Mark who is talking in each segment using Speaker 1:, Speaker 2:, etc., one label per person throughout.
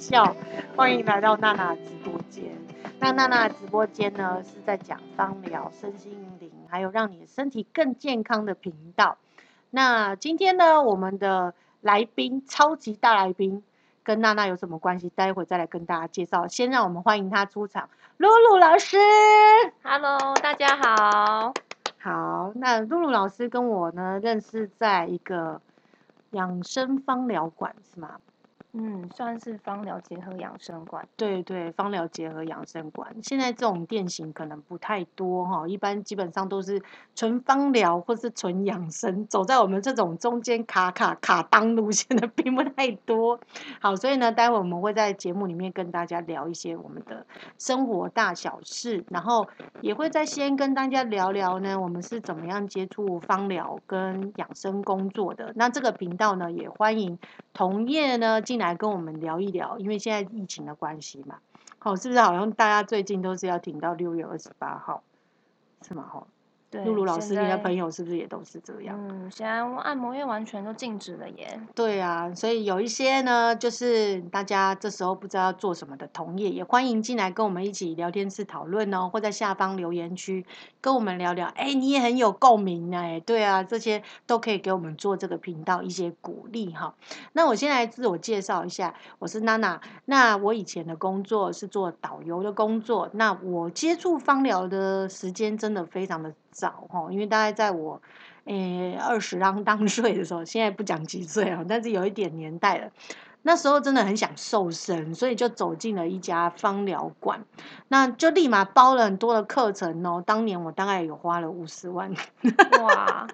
Speaker 1: 笑。欢迎来到娜娜直播间。那娜娜直播间呢，是在讲芳疗、身心灵，还有让你的身体更健康的频道。那今天呢，我们的来宾超级大来宾跟娜娜有什么关系？待会再来跟大家介绍。先让我们欢迎他出场，露露老师。
Speaker 2: Hello，大家好。
Speaker 1: 好，那露露老师跟我呢认识在一个养生芳疗馆是吗？
Speaker 2: 嗯，算是芳疗结合养生馆。
Speaker 1: 对对，芳疗结合养生馆，现在这种店型可能不太多哈，一般基本上都是纯芳疗或是纯养生，走在我们这种中间卡卡卡当路 线的并不太多。好，所以呢，待会我们会在节目里面跟大家聊一些我们的生活大小事，然后也会再先跟大家聊聊呢，我们是怎么样接触芳疗跟养生工作的。那这个频道呢，也欢迎同业呢进来跟我们聊一聊，因为现在疫情的关系嘛，好、是不是好像大家最近都是要停到六月二十八号，是吗？
Speaker 2: 好，
Speaker 1: 露露老师，你的朋
Speaker 2: 友。
Speaker 1: 是不是也都是这样？
Speaker 2: 嗯，现在按摩院完全都禁止了耶。
Speaker 1: 对啊，所以有一些呢，就是大家这时候不知道要做什么的同业，也欢迎进来跟我们一起聊天室讨论哦，或在下方留言区跟我们聊聊。哎，你也很有共鸣哎，对啊，这些都可以给我们做这个频道一些鼓励哈。那我先来自我介绍一下，我是娜娜。那我以前的工作是做导游的工作，那我接触芳疗的时间真的非常的早哈，因为大概在我诶二十 啷当岁的时候，现在不讲几岁啊，但是有一点年代了。那时候真的很想瘦身，所以就走进了一家芳疗馆，那就立马包了很多的课程哦。当年我大概有花了五十万，
Speaker 2: 哇，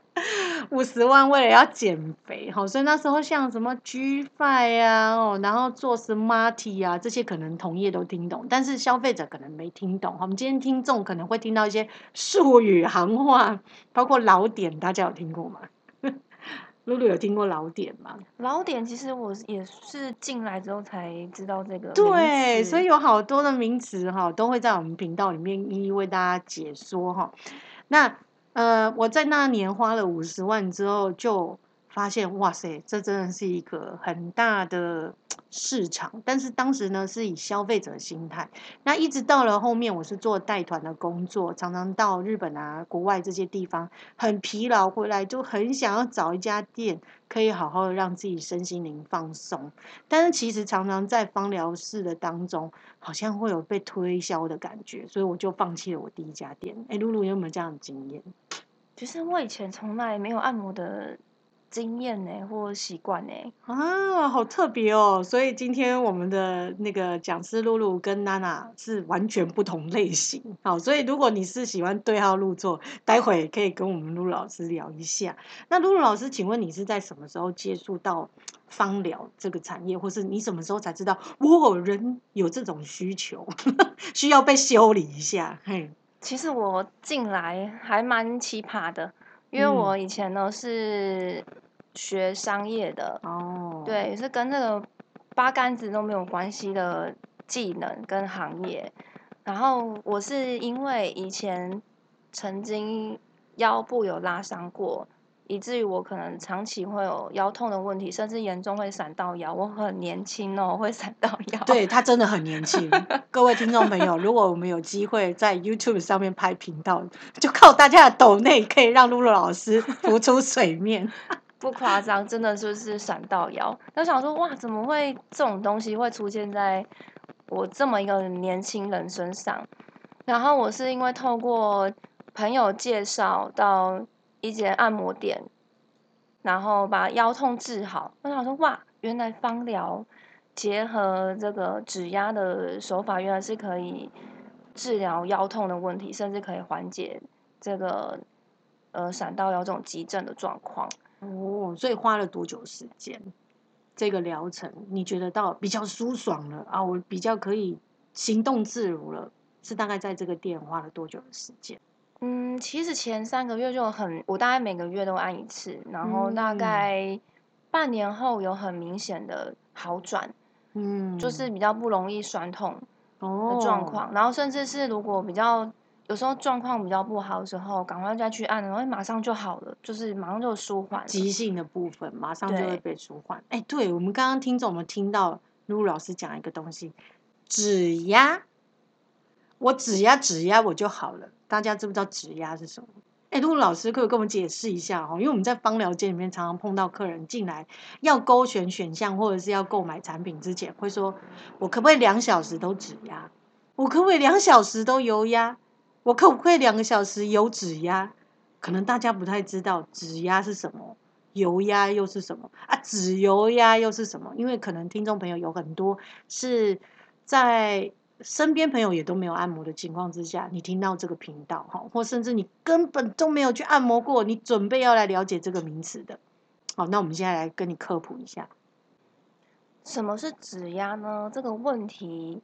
Speaker 1: 五十万为了要减肥，好，所以那时候像什么 G Five 啊，哦，然后做 Smarty 啊，这些可能同业都听懂，但是消费者可能没听懂。好我们今天听众可能会听到一些术语行话，包括老点，大家有听过吗？露露有听过老点吗？
Speaker 2: 老点其实我也是进来之后才知道这个
Speaker 1: 对，所以有好多的名词哈，都会在我们频道里面一一为大家解说哈。那呃，我在那年花了五十万之后，就发现哇塞，这真的是一个很大的市场。但是当时呢，是以消费者心态。那一直到了后面，我是做带团的工作，常常到日本啊、国外这些地方，很疲劳回来，就很想要找一家店，可以好好的让自己身心灵放松。但是其实常常在芳疗室的当中，好像会有被推销的感觉，所以我就放弃了我第一家店。哎，露露有没有这样的经验？
Speaker 2: 其实我以前从来没有按摩的经验呢，或习惯呢。
Speaker 1: 啊，好特别哦！所以今天我们的那个讲师露露跟娜娜是完全不同类型。好，所以如果你是喜欢对号入座，待会可以跟我们露露老师聊一下。那露露老师，请问你是在什么时候接触到芳疗这个产业，或是你什么时候才知道，哇，人有这种需求，需要被修理一下？嘿，
Speaker 2: 其实我进来还蛮奇葩的，因为
Speaker 1: 嗯
Speaker 2: 我以前呢是学商业的，
Speaker 1: 哦，，
Speaker 2: 对，也是跟这个八竿子都没有关系的技能跟行业。然后我是因为以前曾经腰部有拉伤过，以至于我可能长期会有腰痛的问题，甚至严重会闪到腰。我很年轻哦，会闪到腰。
Speaker 1: 对他真的很年轻。各位听众朋友，如果我们有机会在 YouTube 上面拍频道，就靠大家的抖内，可以让露露老师浮出水面。
Speaker 2: 不夸张，真的就是闪到腰。那想说，哇，怎么会这种东西会出现在我这么一个年轻人身上？然后我是因为透过朋友介绍到一间按摩店，然后把腰痛治好。我想说，哇，原来芳疗结合这个指压的手法，原来是可以治疗腰痛的问题，甚至可以缓解这个呃闪到腰这种急症的状况。
Speaker 1: 哦，所以花了多久时间？这个疗程你觉得到比较舒爽了啊？我比较可以行动自如了，是大概在这个店花了多久的时间？
Speaker 2: 嗯，其实前三个月就很，我大概每个月都按一次，然后大
Speaker 1: 嗯
Speaker 2: 概半年后有很明显的好转，
Speaker 1: 嗯，
Speaker 2: 就是比较不容易酸痛
Speaker 1: 哦
Speaker 2: 的状况，然后甚至是如果比较有时候状况比较不好的时候，赶快再去按，然后马上就好了，就是马上就舒缓。
Speaker 1: 急性的部分马上就会被舒缓。哎，对我们刚刚听众我们听到露露老师讲一个东西，指压，我指压指压我就好了。大家知不知道指压是什么？哎，如果老师可以跟我们解释一下哦，因为我们在芳疗间里面常常碰到客人进来要勾选选项或者是要购买产品之前，会说我可不可以两小时都指压？我可不可以两小时都油压？我可不可以两个小时油指压？可能大家不太知道指压是什么，油压又是什么啊？指油压又是什么？因为可能听众朋友有很多是在。身边朋友也都没有按摩的情况之下，你听到这个频道哈，或甚至你根本都没有去按摩过，你准备要来了解这个名词的，好，那我们现在来跟你科普一下，
Speaker 2: 什么是指压呢？这个问题，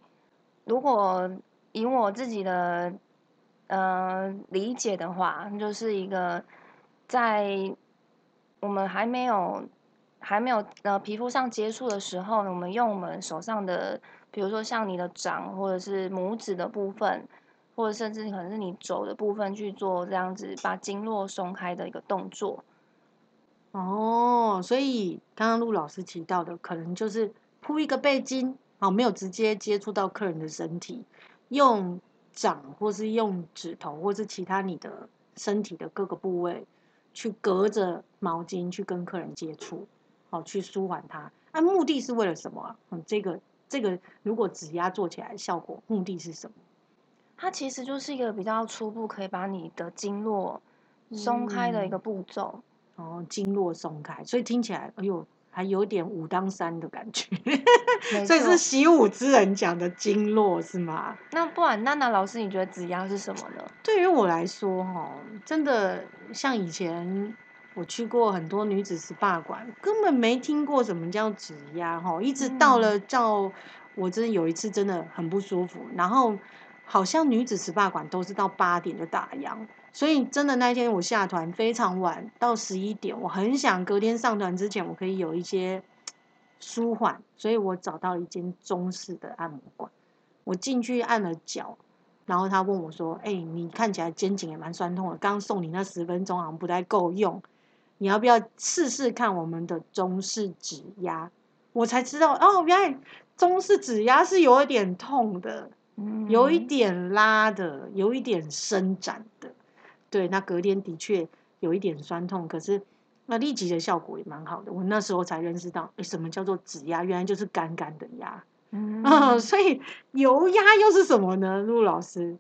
Speaker 2: 如果以我自己的呃理解的话，就是一个在我们还没有还没有呃皮肤上接触的时候，我们用我们手上的。比如说像你的掌或者是拇指的部分，或者甚至可能是你肘的部分去做这样子把经络松开的一个动作。
Speaker 1: 哦，所以刚刚陆老师提到的，可能就是铺一个背巾，好，没有直接接触到客人的身体，用掌或是用指头或是其他你的身体的各个部位，去隔着毛巾去跟客人接触，好，去舒缓它。那目的是为了什么？嗯，这个。这个如果指压做起来效果目的是什么？
Speaker 2: 它其实就是一个比较初步可以把你的经络松开的一个步骤。
Speaker 1: 哦，经络松开，所以听起来哎呦，还有点武当山的感觉。所以是习武之人讲的经络是吗？
Speaker 2: 那不然娜娜老师，你觉得指压是什么呢？
Speaker 1: 对于我来说，哈，真的像以前。我去过很多女子 SPA 馆，根本没听过什么叫指压哈，一直到了叫我真的有一次真的很不舒服，然后好像女子 SPA 馆都是到八点就打烊，所以真的那一天我下团非常晚，到十一点，我很想隔天上团之前我可以有一些舒缓，所以我找到一间中式的按摩馆，我进去按了脚。然后他问我说：“哎，你看起来肩颈也蛮酸痛的，刚送你那十分钟好像不太够用。”你要不要试试看我们的中式指压？我才知道哦，原来中式指压是有一点痛的，有一点拉的，有一点伸展的。对，那隔天的确有一点酸痛，可是那立即的效果也蛮好的。我那时候才认识到，哎，什么叫做指压？原来就是干干的压。嗯，所以油压又是什么呢？陆老师？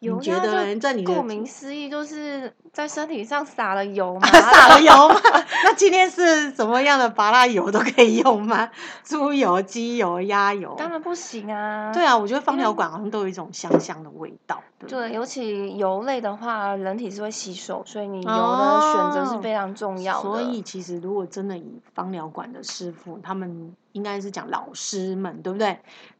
Speaker 2: 油
Speaker 1: 觉得在你
Speaker 2: 顾名思义就是在身体上撒了油吗，
Speaker 1: 撒了油吗。那今天是什么样的拔蜡油都可以用吗？猪油、鸡油、鸭油？
Speaker 2: 当然不行啊。
Speaker 1: 对啊，我觉得芳疗馆好像都有一种香香的味道。
Speaker 2: 对，尤其油类的话，人体是会吸收，所以你油的选择是非常重要的。
Speaker 1: 所以其实如果真的以芳疗馆的师傅，他们应该是讲老师们，对不对？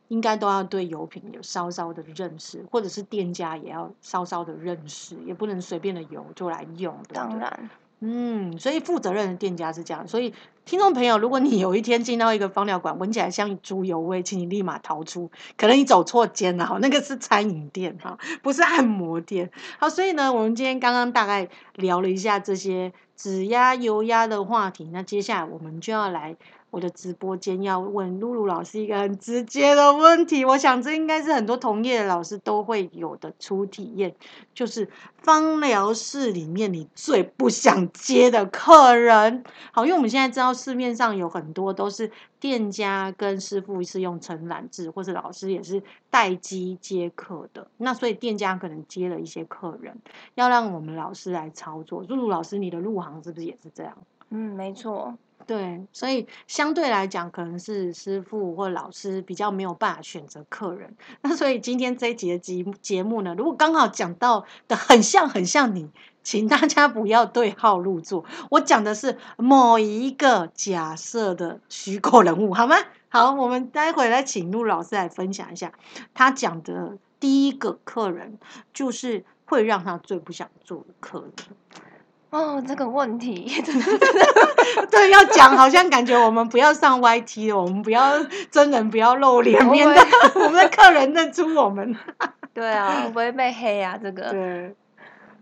Speaker 1: 应该都要对油品有稍稍的认识，或者是店家也要稍稍的认识，也不能随便的油就来用。
Speaker 2: 当然，
Speaker 1: 嗯，所以负责任的店家是这样。所以听众朋友，如果你有一天进到一个芳疗馆，闻起来像猪油味，请你立马逃出，可能你走错间了哈，那个是餐饮店哈，不是按摩店。好，所以呢，我们今天刚刚大概聊了一下这些指压、油压的话题，那接下来我们就要来。我的直播间要问露露老师一个很直接的问题，我想这应该是很多同业的老师都会有的初体验，就是芳疗室里面你最不想接的客人。好，因为我们现在知道市面上有很多都是店家跟师傅是用承揽制，或者老师也是待机接客的，那所以店家可能接了一些客人，要让我们老师来操作。露露老师，你的入行是不是也是这样？
Speaker 2: 嗯，没错。
Speaker 1: 对，所以相对来讲，可能是师傅或老师比较没有办法选择客人。那所以今天这一节节节目呢，如果刚好讲到的很像很像你，请大家不要对号入座。我讲的是某一个假设的虚构人物，好吗？好，我们待会来请陆老师来分享一下，他讲的第一个客人，就是会让他最不想做的客人。
Speaker 2: 哦，这个问题真的
Speaker 1: 对要讲，好像感觉我们不要上 YT 了，我们不要真人，不要露脸，免得 我们的客人认出我们。
Speaker 2: 对啊，不会被黑啊，这个。
Speaker 1: 对。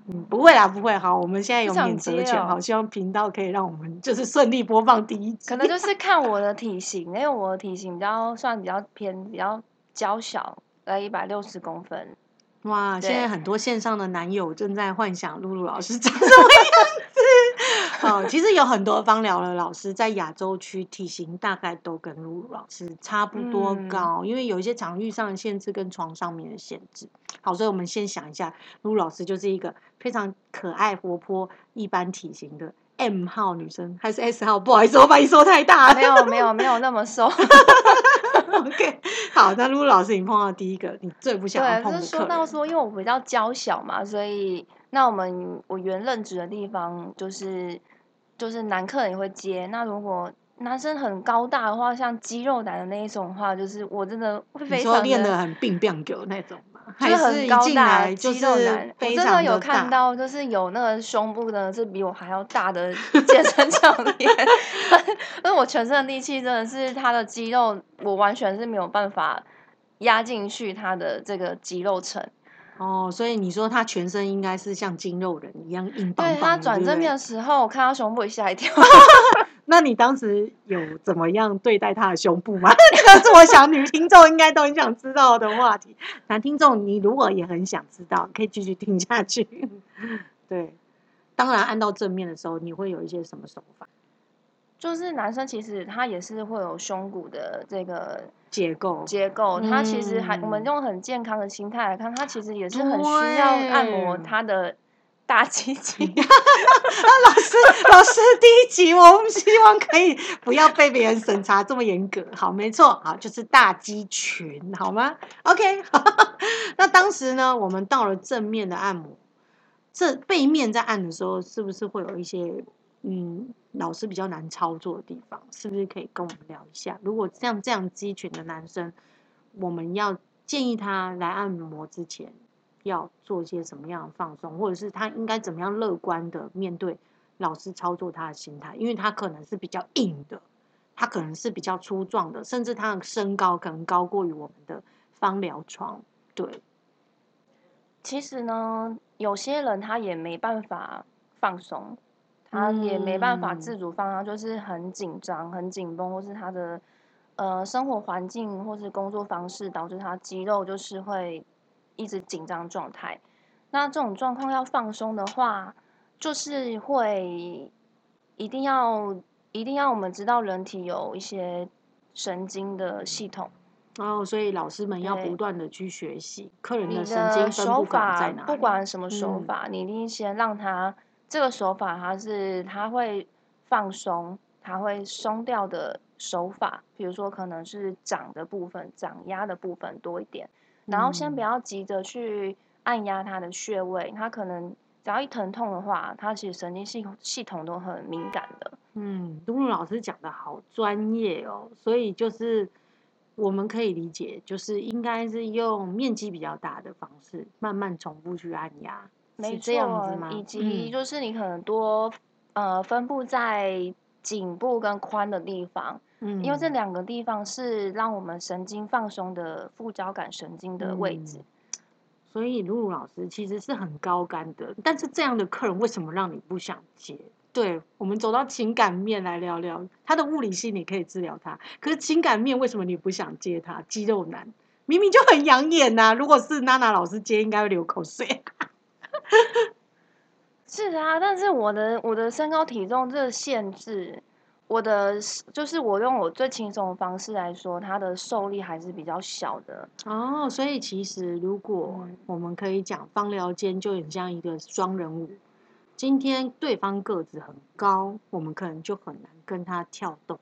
Speaker 1: 嗯，不会啦，不会。好，我们现在有免责权，
Speaker 2: 哦
Speaker 1: 好，希望频道可以让我们就是顺利播放第一集。
Speaker 2: 可能就是看我的体型，因为我的体型比较算比较偏比较娇小，在，一百六十公分。
Speaker 1: 哇，现在很多线上的男友正在幻想露露老师长什么样子。哦，其实有很多芳疗的老师在亚洲区体型大概都跟露露老师差不多
Speaker 2: 嗯
Speaker 1: 高，因为有一些场域上的限制跟床上面的限制。好，所以我们先想一下，露露老师就是一个非常可爱、活泼、一般体型的 M 号女生，还是 S 号？不好意思，我把你说太大了。
Speaker 2: 没有没有没有那么瘦。
Speaker 1: OK，好，那露露老师，你碰到第一个你最不想要
Speaker 2: 对，就是说到说，因为我比较娇小嘛，所以那我们我原任职的地方就是就是男客人也会接。那如果男生很高大的话，像肌肉男的那一种的话，就是我真的会非常
Speaker 1: 说练得
Speaker 2: 的。
Speaker 1: 很病病狗那种吗？还
Speaker 2: 就是很高
Speaker 1: 一进来就是
Speaker 2: 肌肉男，我真的有？看到，就是有那个胸部的是比我还要大的健身教练，但是我全身的力气真的是他的肌肉，我完全是没有办法压进去他的这个肌肉层。
Speaker 1: 哦，所以你说他全身应该是像筋肉人一样硬邦
Speaker 2: 对
Speaker 1: 邦对，
Speaker 2: 他转正面的时候，我看到胸部也吓一跳。
Speaker 1: 那你当时有怎么样对待他的胸部吗？这个是我想女听众应该都很想知道的话题。男听众，你如果也很想知道，可以继续听下去。对，当然按到正面的时候，你会有一些什么手法
Speaker 2: 就是男生其实他也是会有胸骨的这个
Speaker 1: 结构？
Speaker 2: 结构，他其实还我们
Speaker 1: 嗯
Speaker 2: 用很健康的心态来看，他其实也是很需要按摩他的大鸡鸡。
Speaker 1: 老师，老师，第一集我们希望可以不要被别人审查这么严格。好，没错，好，就是大肌群，好吗？OK，那当时呢，我们到了正面的按摩，这背面在按的时候，是不是会有一些嗯，老师比较难操作的地方？是不是可以跟我们聊一下？如果像这样肌群的男生，我们要建议他来按摩之前，要做一些什么样的放松，或者是他应该怎么样乐观的面对老师操作他的心态，因为他可能是比较硬的，他可能是比较粗壮的，甚至他的身高可能高过于我们的方疗床。对，
Speaker 2: 其实呢，有些人他也没办法放松，他也没办法
Speaker 1: 嗯
Speaker 2: 自主放松，就是很紧张、很紧绷，或是他的呃生活环境或是工作方式导致他肌肉就是会一直紧张状态。那这种状况要放松的话，就是会一定要一定要我们知道人体有一些神经的系统。
Speaker 1: 哦所以老师们要不断的去学习客人
Speaker 2: 你
Speaker 1: 的神经
Speaker 2: 手法
Speaker 1: 在哪，
Speaker 2: 不管什么手
Speaker 1: 嗯
Speaker 2: 法，你一定先让他这个手法，它是他会放松，他会松掉的手法，比如说可能是掌的部分、掌压的部分多一点，然后先不
Speaker 1: 嗯
Speaker 2: 要急着去按压他的穴位，他可能只要一疼痛的话，他其实神经系系统都很敏感的。
Speaker 1: 嗯，露露老师讲的好专业哦，所以就是我们可以理解，就是应该是用面积比较大的方式，慢慢重复去按压，
Speaker 2: 没
Speaker 1: 是这样子
Speaker 2: 错
Speaker 1: 吗？
Speaker 2: 以及
Speaker 1: 嗯
Speaker 2: 就是你可能多呃分布在颈部跟髋的地方，嗯因为这
Speaker 1: 嗯
Speaker 2: 两个地方是让我们神经放松的副交感神经的位置。
Speaker 1: 嗯所以露露老师其实是很高干的，但是这样的客人为什么让你不想接？对我们走到情感面来聊聊，他的物理性你可以治疗他，可是情感面为什么你不想接他？肌肉男明明就很养眼呐、如果是娜娜老师接，应该会流口水。
Speaker 2: 是啊，但是我的我的身高体重这个限制，我的就是我用我最轻松的方式来说，它的受力还是比较小的。
Speaker 1: 哦，所以其实如果
Speaker 2: 嗯
Speaker 1: 我们可以讲芳疗间就很像一个双人舞，今天对方个子很高，我们可能就很难跟他跳动，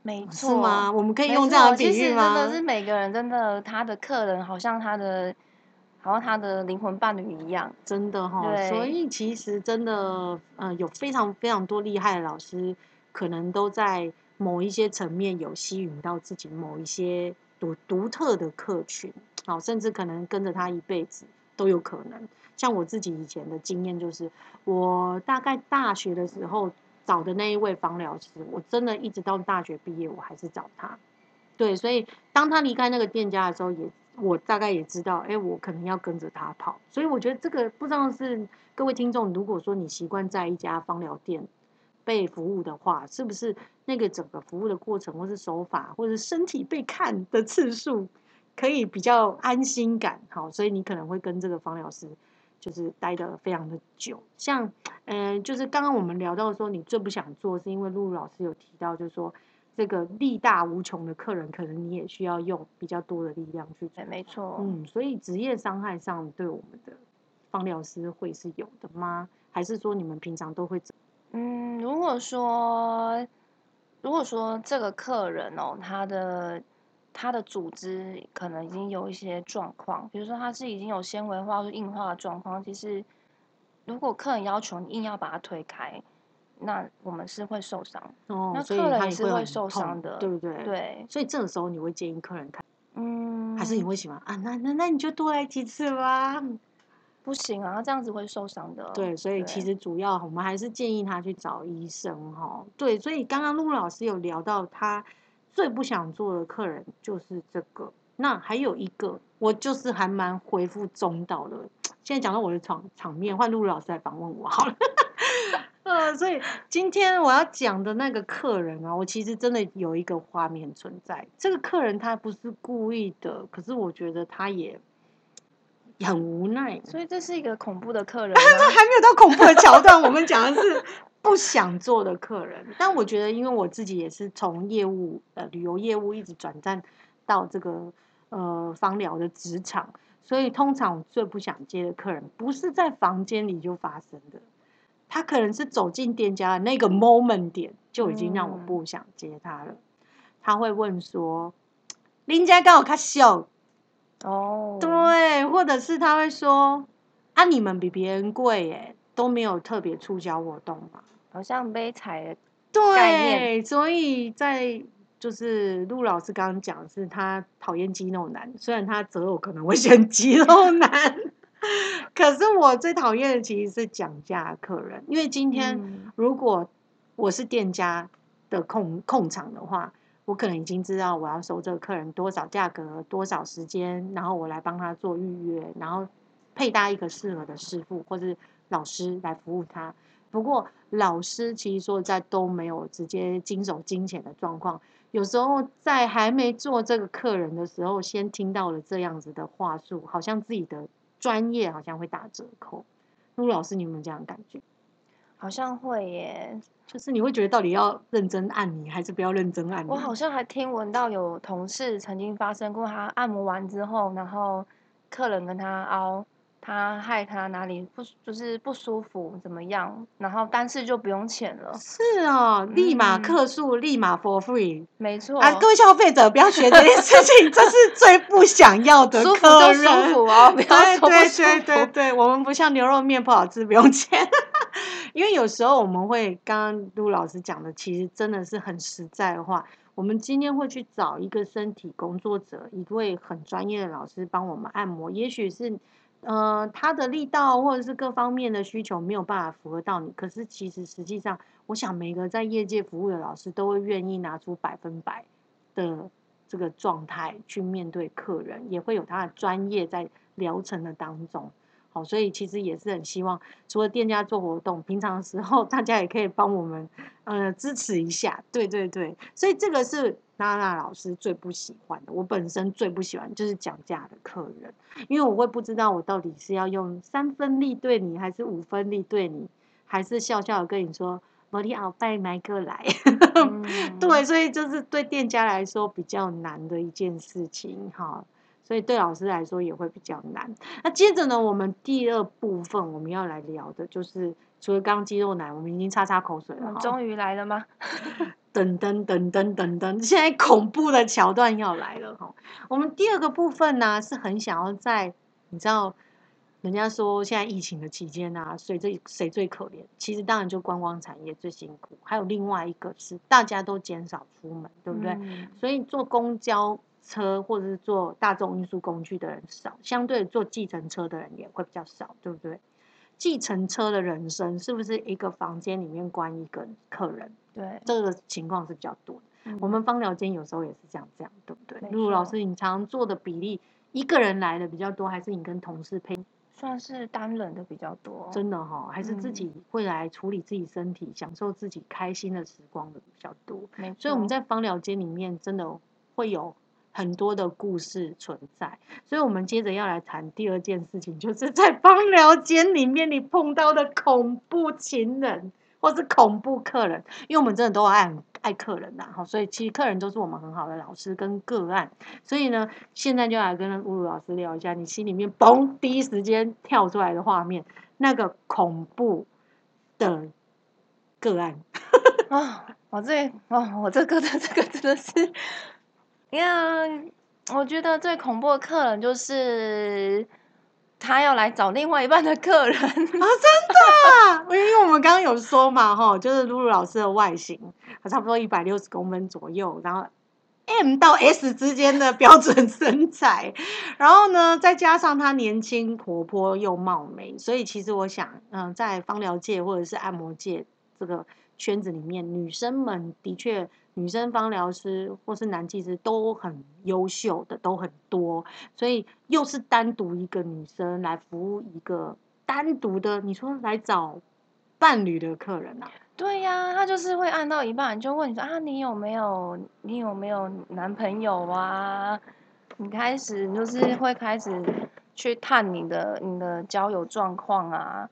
Speaker 2: 没错，
Speaker 1: 是吗？我们可以用这样的
Speaker 2: 错其实真
Speaker 1: 比喻吗？
Speaker 2: 的是每个人真的他的客人好像他的，好像他的灵魂伴侣一样。
Speaker 1: 真的哈、
Speaker 2: 对
Speaker 1: 所以其实真的，呃，有非常非常多厉害的老师，可能都在某一些层面有吸引到自己某一些独独特的客群，好，甚至可能跟着他一辈子都有可能。像我自己以前的经验就是，我大概大学的时候找的那一位芳疗师，我真的一直到大学毕业我还是找他。对，所以当他离开那个店家的时候，也我大概也知道，哎，我可能要跟着他跑。所以我觉得这个不知道是各位听众，如果说你习惯在一家芳疗店被服务的话，是不是那个整个服务的过程，或是手法，或者身体被看的次数，可以比较安心感？好，所以你可能会跟这个芳疗师。就是待的非常的久，像，嗯，就是刚刚我们聊到说，你最不想做，是因为露露老师有提到，就是说，这个力大无穷的客人，可能你也需要用比较多的力量去。
Speaker 2: 对，没错。
Speaker 1: 嗯，所以职业伤害上对我们的放疗师会是有的吗？还是说你们平常都会？
Speaker 2: 嗯，如果说，如果说这个客人哦，他的。他的组织可能已经有一些状况，比如说他是已经有纤维化或硬化的状况。其实，如果客人要求你硬要把它推开，那我们是会受伤。
Speaker 1: 哦，
Speaker 2: 那客人是会受伤的，
Speaker 1: 对不对？
Speaker 2: 对。
Speaker 1: 所以这个时候你会建议客人看，
Speaker 2: 嗯，
Speaker 1: 还是你会喜欢啊？那那那你就多来几次吧。
Speaker 2: 不行啊，这样子会受伤的。
Speaker 1: 对，所以其实主要我们还是建议他去找医生哈。对，所以刚刚陆老师有聊到他。最不想做的客人就是这个，那还有一个，我就是还蛮回复中道的。现在讲到我的场场面，换露露老师来访问我好了。呃，所以今天我要讲的那个客人啊，我其实真的有一个画面存在。这个客人他不是故意的，可是我觉得他也很无奈。
Speaker 2: 所以这是一个恐怖的客人，
Speaker 1: 这还没有到恐怖的桥段。我们讲的是。不想做的客人，但我觉得，因为我自己也是从业务呃旅游业务一直转战到这个呃芳疗的职场，所以通常我最不想接的客人，不是在房间里就发生的，他可能是走进店家的那个 moment 点就已经让我不想接他了。他会问说：“林家刚好看笑
Speaker 2: 哦，
Speaker 1: 对，或者是他会说：“啊，你们比别人贵耶，都没有特别促销活动嘛。”
Speaker 2: 好像悲惨
Speaker 1: 对，所以在就是陆老师刚刚讲是他讨厌肌肉男，虽然他择偶可能会选肌肉男，可是我最讨厌的其实是讲价客人，因为今天如果我是店家的控控场的话，我可能已经知道我要收这个客人多少价格、多少时间，然后我来帮他做预约，然后配搭一个适合的师傅或者老师来服务他。不过老师其实说在都没有直接经手金钱的状况，有时候在还没做这个客人的时候，先听到了这样子的话术，好像自己的专业好像会打折扣。陆老师，你有没有这样感觉？
Speaker 2: 好像会耶，
Speaker 1: 就是你会觉得到底要认真按你，还是不要认真按你？
Speaker 2: 我好像还听闻到有同事曾经发生过，他按摩完之后，然后客人跟他凹。他害他哪里不就是不舒服怎么样？然后但是就不用钱了。
Speaker 1: 是哦，立马客诉，立马 for free。
Speaker 2: 没错
Speaker 1: 啊，各位消费者不要学这件事情，这是最不想要的。
Speaker 2: 舒服就舒服哦，不要说
Speaker 1: 对对对对，我们不像牛肉面不好吃不用钱。因为有时候我们会，刚刚陆老师讲的，其实真的是很实在的话。我们今天会去找一个身体工作者，一位很专业的老师帮我们按摩，也许是。呃，他的力道或者是各方面的需求没有办法符合到你，可是其实实际上，我想每个在业界服务的老师都会愿意拿出百分百的这个状态去面对客人，也会有他的专业在疗程的当中。好，所以其实也是很希望，除了店家做活动，平常时候大家也可以帮我们呃支持一下。对对对，所以这个是。娜娜老师最不喜欢的，我本身最不喜欢就是讲价的客人，因为我会不知道我到底是要用三分力对你，还是五分力对你，还是笑笑的跟你说“摩利奥拜麦克来”，对，所以就是对店家来说比较难的一件事情哈，所以对老师来说也会比较难。那接着呢，我们第二部分我们要来聊的就是，除了刚肌肉男，我们已经擦擦口水了，
Speaker 2: 终于来了吗？
Speaker 1: 噔噔噔噔噔噔！现在恐怖的桥段要来了哈。我们第二个部分呢，是很想要在你知道，人家说现在疫情的期间啊，谁最谁最可怜？其实当然就观光产业最辛苦，还有另外一个是大家都减少出门，对不对？所以坐公交车或者是坐大众运输工具的人少，相对坐计程车的人也会比较少，对不对？计程车的人生是不是一个房间里面关一个客人？
Speaker 2: 对，
Speaker 1: 这个情况是比较多的。我们芳疗间有时候也是这样，这样对不对？露露老师，你常做的比例一个人来的比较多，还是你跟同事配？
Speaker 2: 算是单人的比较多。
Speaker 1: 真的哈、还是自
Speaker 2: 嗯
Speaker 1: 己会来处理自己身体，享受自己开心的时光的比较多。所以我们在芳疗间里面真的会有很多的故事存在。所以我们接着要来谈第二件事情，就是在芳疗间里面你碰到的恐怖情人或是恐怖客人，因为我们真的都爱爱客人呐，哈，所以其实客人都是我们很好的老师跟个案。所以呢，现在就来跟露露老师聊一下，你心里面嘣第一时间跳出来的画面，那个恐怖的个案。
Speaker 2: 啊，我这哦，我这个的这个真的是，呀，我觉得最恐怖的客人就是他要来找另外一半的客人。
Speaker 1: 啊，真的 因为我们刚刚有说嘛，哈，就是露露老师的外形，差不多一百六十公分左右，然后 M 到 S 之间的标准身材，然后呢，再加上她年轻、活泼又貌美，所以其实我想，嗯、在芳疗界或者是按摩界这个圈子里面，女生们的确。女生芳疗师或是男技师都很优秀的，都很多，所以又是单独一个女生来服务一个单独的，你说来找伴侣的客人啊？
Speaker 2: 对呀、他就是会按到一半就问你说啊，你有没有你有没有男朋友啊？你开始就是会开始去探你的你的交友状况啊。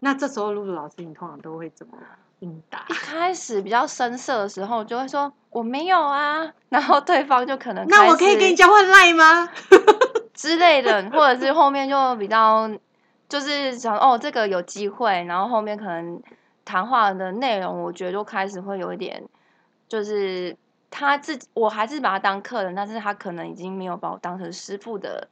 Speaker 1: 那这时候露露老师，你通常都会怎么应答
Speaker 2: 一？开始比较生涩的时候，就会说我没有啊，然后对方就可能
Speaker 1: 那我可以跟你交换赖吗？
Speaker 2: 之类的，或者是后面就比较就是想哦，这个有机会，然后后面可能谈话的内容，我觉得就开始会有一点，就是他自己，我还是把他当客人，但是他可能已经没有把我当成师傅的，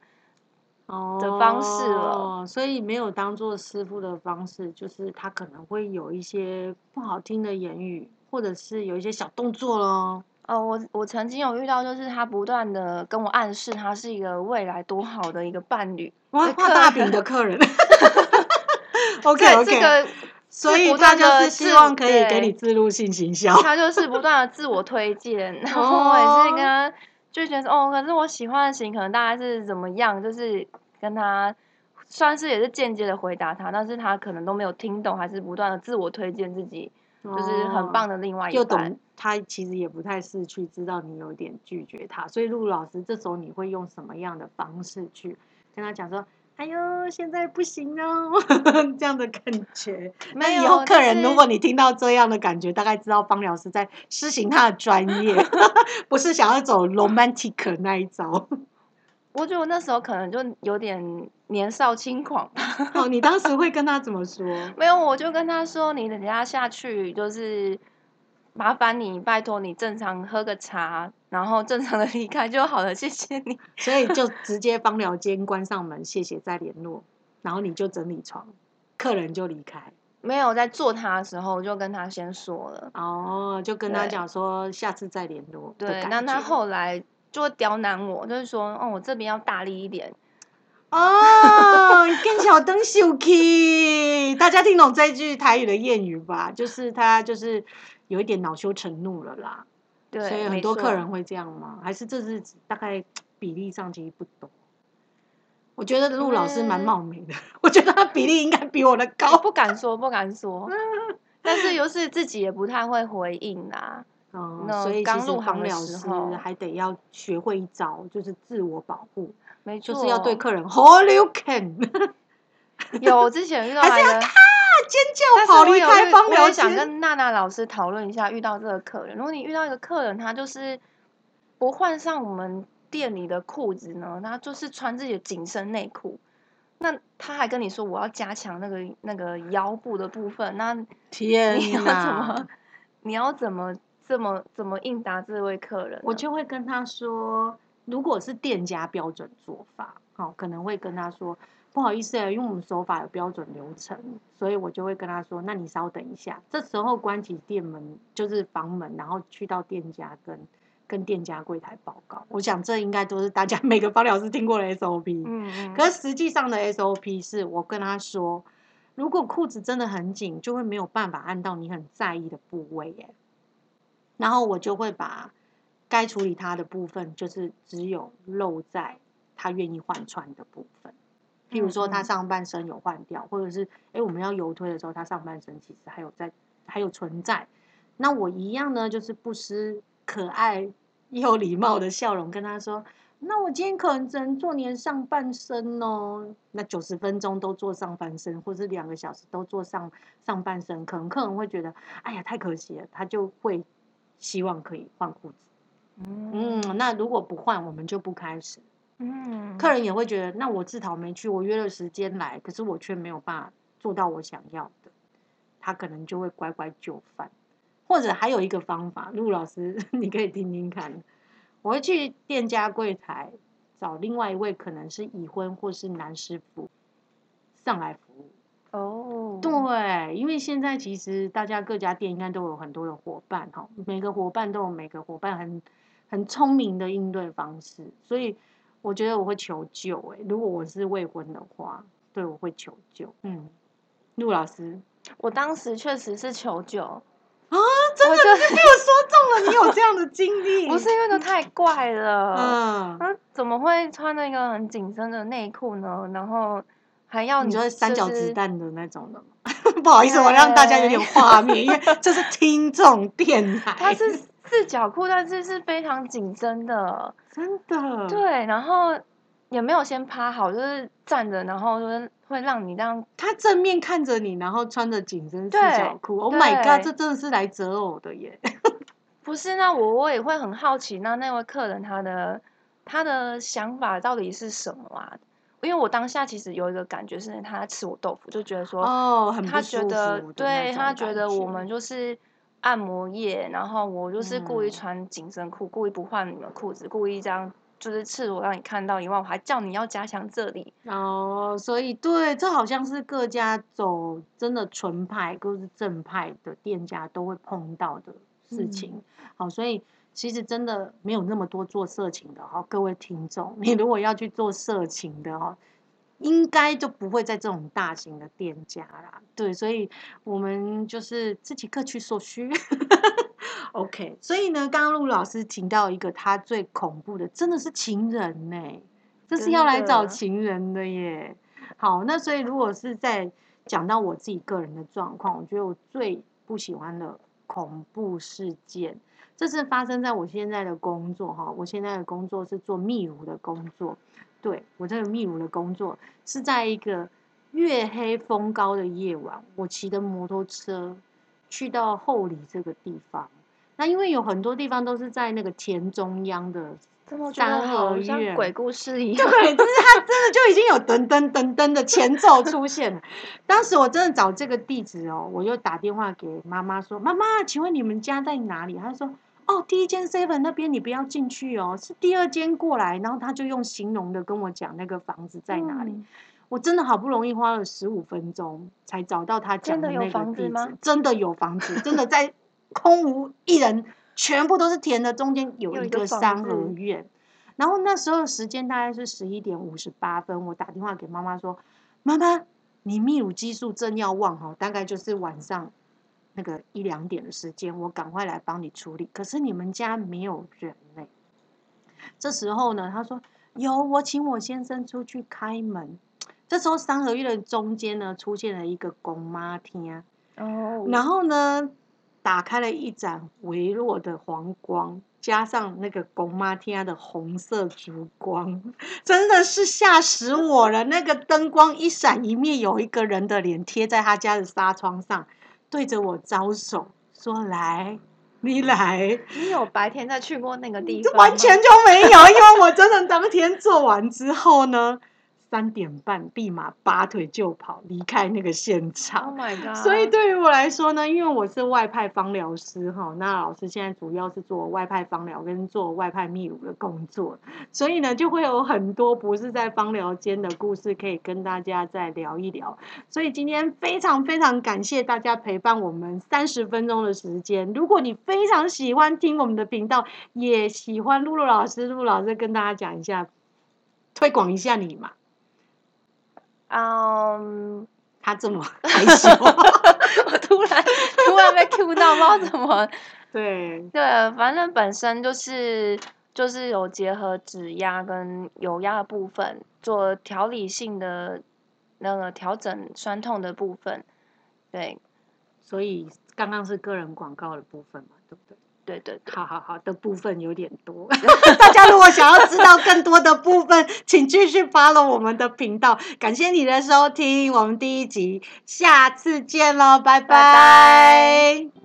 Speaker 2: 的方式了
Speaker 1: 哦，所以没有当做师傅的方式，就是他可能会有一些不好听的言语，或者是有一些小动作咯。
Speaker 2: 哦，我我曾经有遇到，就是他不断的跟我暗示他是一个未来多好的一个伴侣，
Speaker 1: 哇，画大饼的客人。OK
Speaker 2: 对
Speaker 1: OK，
Speaker 2: 这个
Speaker 1: 所以
Speaker 2: 不
Speaker 1: 他就是希望可以给你自入性行销。
Speaker 2: 他就是不断的自我推荐，然后我也是跟他就觉得哦，可是我喜欢的型可能大概是怎么样，就是跟他算是也是间接的回答他，但是他可能都没有听懂，还是不断的自我推荐自己，就是很棒
Speaker 1: 的。
Speaker 2: 另外一
Speaker 1: 又
Speaker 2: 半
Speaker 1: 懂。他其实也不太是去，知道你有点拒绝他，所以陆老师这时候你会用什么样的方式去跟他讲说？哎呦，现在不行哦，这样的感觉。那以后客人如果你听到这样的感觉，大概知道方疗师在施行他的专业，不是想要走 romantic 那一招。
Speaker 2: 我觉得我那时候可能就有点年少轻狂，
Speaker 1: 哦，你当时会跟他怎么说？
Speaker 2: 没有，我就跟他说，你等一下下去就是麻烦你，拜托你正常喝个茶，然后正常的离开就好了，谢谢你。
Speaker 1: 所以就 直接芳疗间关上门，谢谢再联络，然后你就整理床，客人就离开。
Speaker 2: 没有在做他的时候，我就跟他先说了。
Speaker 1: 哦，就跟他
Speaker 2: 对
Speaker 1: 讲说下次再联络的
Speaker 2: 对，那他
Speaker 1: 觉
Speaker 2: 后来就会刁难我，就是说，哦，我这边要大力一点。
Speaker 1: 哦，跟小灯秀气，大家听懂这句台语的谚语吧？就是他就是有一点恼羞成怒了啦，
Speaker 2: 对，
Speaker 1: 所以很多客人会这样吗？还是这是大概比例上其实不多？我觉得陆老师蛮
Speaker 2: 嗯
Speaker 1: 貌美的，我觉得他比例应该比我的 高。
Speaker 2: 不敢说，不敢说，但是又是自己也不太会回应啦。
Speaker 1: 嗯，
Speaker 2: 那
Speaker 1: 所以其实
Speaker 2: 刚入行的时候
Speaker 1: 还得要学会一招，就是自我保护，
Speaker 2: 没错，
Speaker 1: 就是要对客人 all you can，
Speaker 2: 有之前遇到
Speaker 1: 还是要尖叫跑离开芳疗
Speaker 2: 我也想。跟娜娜老师讨论一下，遇到这个客人，如果你遇到一个客人，他就是不换上我们店里的裤子呢，他就是穿自己的紧身内裤，那他还跟你说我要加强那个那个腰部的部分，那
Speaker 1: 天
Speaker 2: 你要怎么！你要怎么这么怎么应答这位客人呢？
Speaker 1: 我就会跟他说，如果是店家标准做法，哦，可能会跟他说，不好意思欸，因为我们手法有标准流程，所以我就会跟他说，那你稍等一下。这时候关起店门，就是房门，然后去到店家跟跟店家柜台报告。我想这应该都是大家 每个芳疗师听过的 SOP。
Speaker 2: 嗯嗯，
Speaker 1: 可是实际上的 SOP 是我跟他说，如果裤子真的很紧，就会没有办法按到你很在意的部位耶。然后我就会把该处理它的部分，就是只有露在他愿意换穿的部分。譬如说他上半身有换掉，或者是哎我们要游推的时候，他上半身其实还有在还有存在。那我一样呢，就是不失可爱又礼貌的笑容跟他说。那我今天可能只能做你的上半身哦。那九十分钟都做上半身，或是两个小时都做上上半身，可能客人会觉得，哎呀，太可惜了，他就会希望可以换裤子。
Speaker 2: 嗯
Speaker 1: 嗯，那如果不换，我们就不开始。
Speaker 2: 嗯，
Speaker 1: 客人也会觉得，那我自讨没趣，我约了时间来，可是我却没有办法做到我想要的，他可能就会乖乖就范。或者还有一个方法，陆老师 你可以听听看。我会去店家柜台找另外一位可能是已婚或是男师傅上来服务。
Speaker 2: 哦，
Speaker 1: 对，因为现在其实大家各家店应该都有很多的伙伴哈，每个伙伴都有每个伙伴很很聪明的应对方式，所以我觉得我会求救、欸。如果我是未婚的话，对我会求救。嗯，陆老师
Speaker 2: 我当时确实是求救，
Speaker 1: 啊，真的被我说中了，你有这样的经历？
Speaker 2: 不是因为那太怪了，
Speaker 1: 嗯，
Speaker 2: 他怎么会穿那个很紧身的内裤呢？然后还要
Speaker 1: 你说三角
Speaker 2: 就是
Speaker 1: 子弹的那种的吗？不好意思，我让大家有点画面，因为这是听众电台，
Speaker 2: 他是四角裤，但是是非常紧身的，
Speaker 1: 真的，
Speaker 2: 对，然后也没有先趴好，就是站着，然后就是会让你这样，
Speaker 1: 他正面看着你，然后穿着紧身四
Speaker 2: 对
Speaker 1: 角裤。Oh my god，
Speaker 2: 对
Speaker 1: 这真的是来择偶的耶！
Speaker 2: 不是？那我我也会很好奇，那那位客人他的他的想法到底是什么啊？因为我当下其实有一个感觉是他吃我豆腐，就觉得说，
Speaker 1: 哦，很不
Speaker 2: 他觉得
Speaker 1: 的
Speaker 2: 对他觉得我们就是按摩液，然后我就是故意
Speaker 1: 嗯
Speaker 2: 穿紧身裤，故意不换你们裤子，故意这样就是赤裸让你看到以外，我还叫你要加强这里。
Speaker 1: 哦，所以对，这好像是各家走真的纯派或是正派的店家都会碰到的事情。好，所以其实真的没有那么多做色情的哈，各位听众，你如果要去做色情的哈，应该就不会在这种大型的店家啦。对，所以我们就是自己各取所需。OK，所以呢，刚刚陆老师提到一个他最恐怖的，真的是情人呢、这是要来找情人的耶。好，那所以如果是在讲到我自己个人的状况，我觉得我最不喜欢的恐怖事件，这是发生在我现在的工作哈。我现在的工作是做秘鲁的工作，对我这个秘鲁的工作是在一个月黑风高的夜晚，我骑着摩托车去到后里这个地方。那因为有很多地方都是在那个田中央的三合
Speaker 2: 好像
Speaker 1: 院
Speaker 2: 鬼故事一样？
Speaker 1: 对，就是他真的就已经有噔噔噔噔的前奏出现了。当时我真的找这个地址哦，我就打电话给妈妈说：“妈妈，请问你们家在哪里？”她说：“哦，第一间 seven 那边你不要进去哦，是第二间过来。”然后他就用形容的跟我讲那个房子在哪里。
Speaker 2: 嗯
Speaker 1: 我真的好不容易花了十五分钟才找到他讲
Speaker 2: 的
Speaker 1: 那个地
Speaker 2: 房子吗
Speaker 1: 址，真的有房子，真的在 空无一人，全部都是田的中间有一
Speaker 2: 有一个
Speaker 1: 三合院。然后那时候时间大概是十一点五十八分，我打电话给妈妈说：“妈妈，你泌乳激素正要旺哈，大概就是晚上那个一两点的时间，我赶快来帮你处理。可是你们家没有人呢、这时候呢，他说有，我请我先生出去开门。这时候三合院的中间呢，出现了一个公妈厅，
Speaker 2: 哦，
Speaker 1: 然后呢，打开了一盏微弱的黄光，加上那个公妈厅的红色烛光，真的是吓死我了！那个灯光一闪一灭，有一个人的脸贴在他家的纱窗上，对着我招手说：“来，你来。”
Speaker 2: 你有白天再去过那个地 方吗？
Speaker 1: 这完全就没有，因为我真的当天做完之后呢，三点半立马拔腿就跑，离开那个现场。
Speaker 2: Oh my god！
Speaker 1: 所以对于我来说呢，因为我是外派芳疗师哈，那老师现在主要是做外派芳疗跟做外派泌乳的工作，所以呢就会有很多不是在芳疗间的故事可以跟大家再聊一聊。所以今天非常非常感谢大家陪伴我们三十分钟的时间。如果你非常喜欢听我们的频道，也喜欢露露老师，露露老师跟大家讲一下，推广一下你嘛。
Speaker 2: 嗯，
Speaker 1: 他这么 害羞，
Speaker 2: 我突然突然被 Q 到，不知道怎么。
Speaker 1: 对，
Speaker 2: 对，反正本身就是就是有结合指压跟油压的部分，做调理性的那个调整酸痛的部分。对，
Speaker 1: 所以刚刚是个人广告的部分嘛，对不对？
Speaker 2: 对对对，
Speaker 1: 好好好的部分有点多，大家如果想要知道更多的部分，请继续 follow 我们的频道。感谢你的收听，我们第一集，下次见喽，拜
Speaker 2: 拜拜。